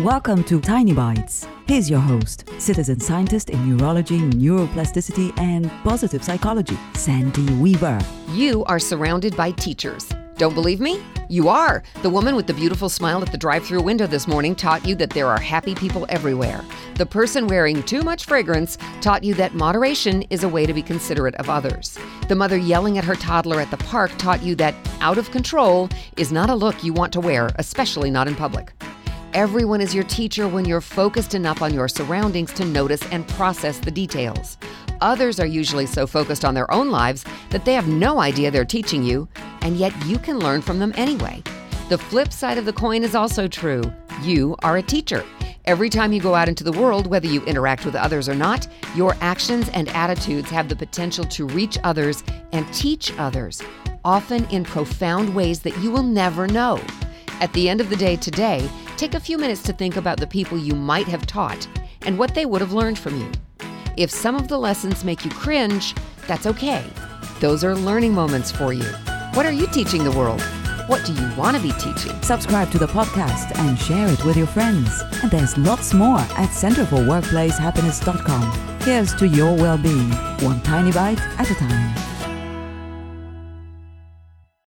Welcome to Tiny Bites. Here's your host, citizen scientist in neurology, neuroplasticity, and positive psychology, Sandy Weaver. You are surrounded by teachers. Don't believe me? You are. The woman with the beautiful smile at the drive through window this morning taught you that there are happy people everywhere. The person wearing too much fragrance taught you that moderation is a way to be considerate of others. The mother yelling at her toddler at the park taught you that out of control is not a look you want to wear, especially not in public. Everyone is your teacher when you're focused enough on your surroundings to notice and process the details. Others are usually so focused on their own lives that they have no idea they're teaching you, and yet you can learn from them anyway. The flip side of the coin is also true. You are a teacher. Every time you go out into the world, whether you interact with others or not, your actions and attitudes have the potential to reach others and teach others, often in profound ways that you will never know. At the end of the day today, take a few minutes to think about the people you might have taught and what they would have learned from you. If some of the lessons make you cringe, that's okay. Those are learning moments for you. What are you teaching the world? What do you want to be teaching? Subscribe to the podcast and share it with your friends. And there's lots more at centerforworkplacehappiness.com. Here's to your well being, one tiny bite at a time.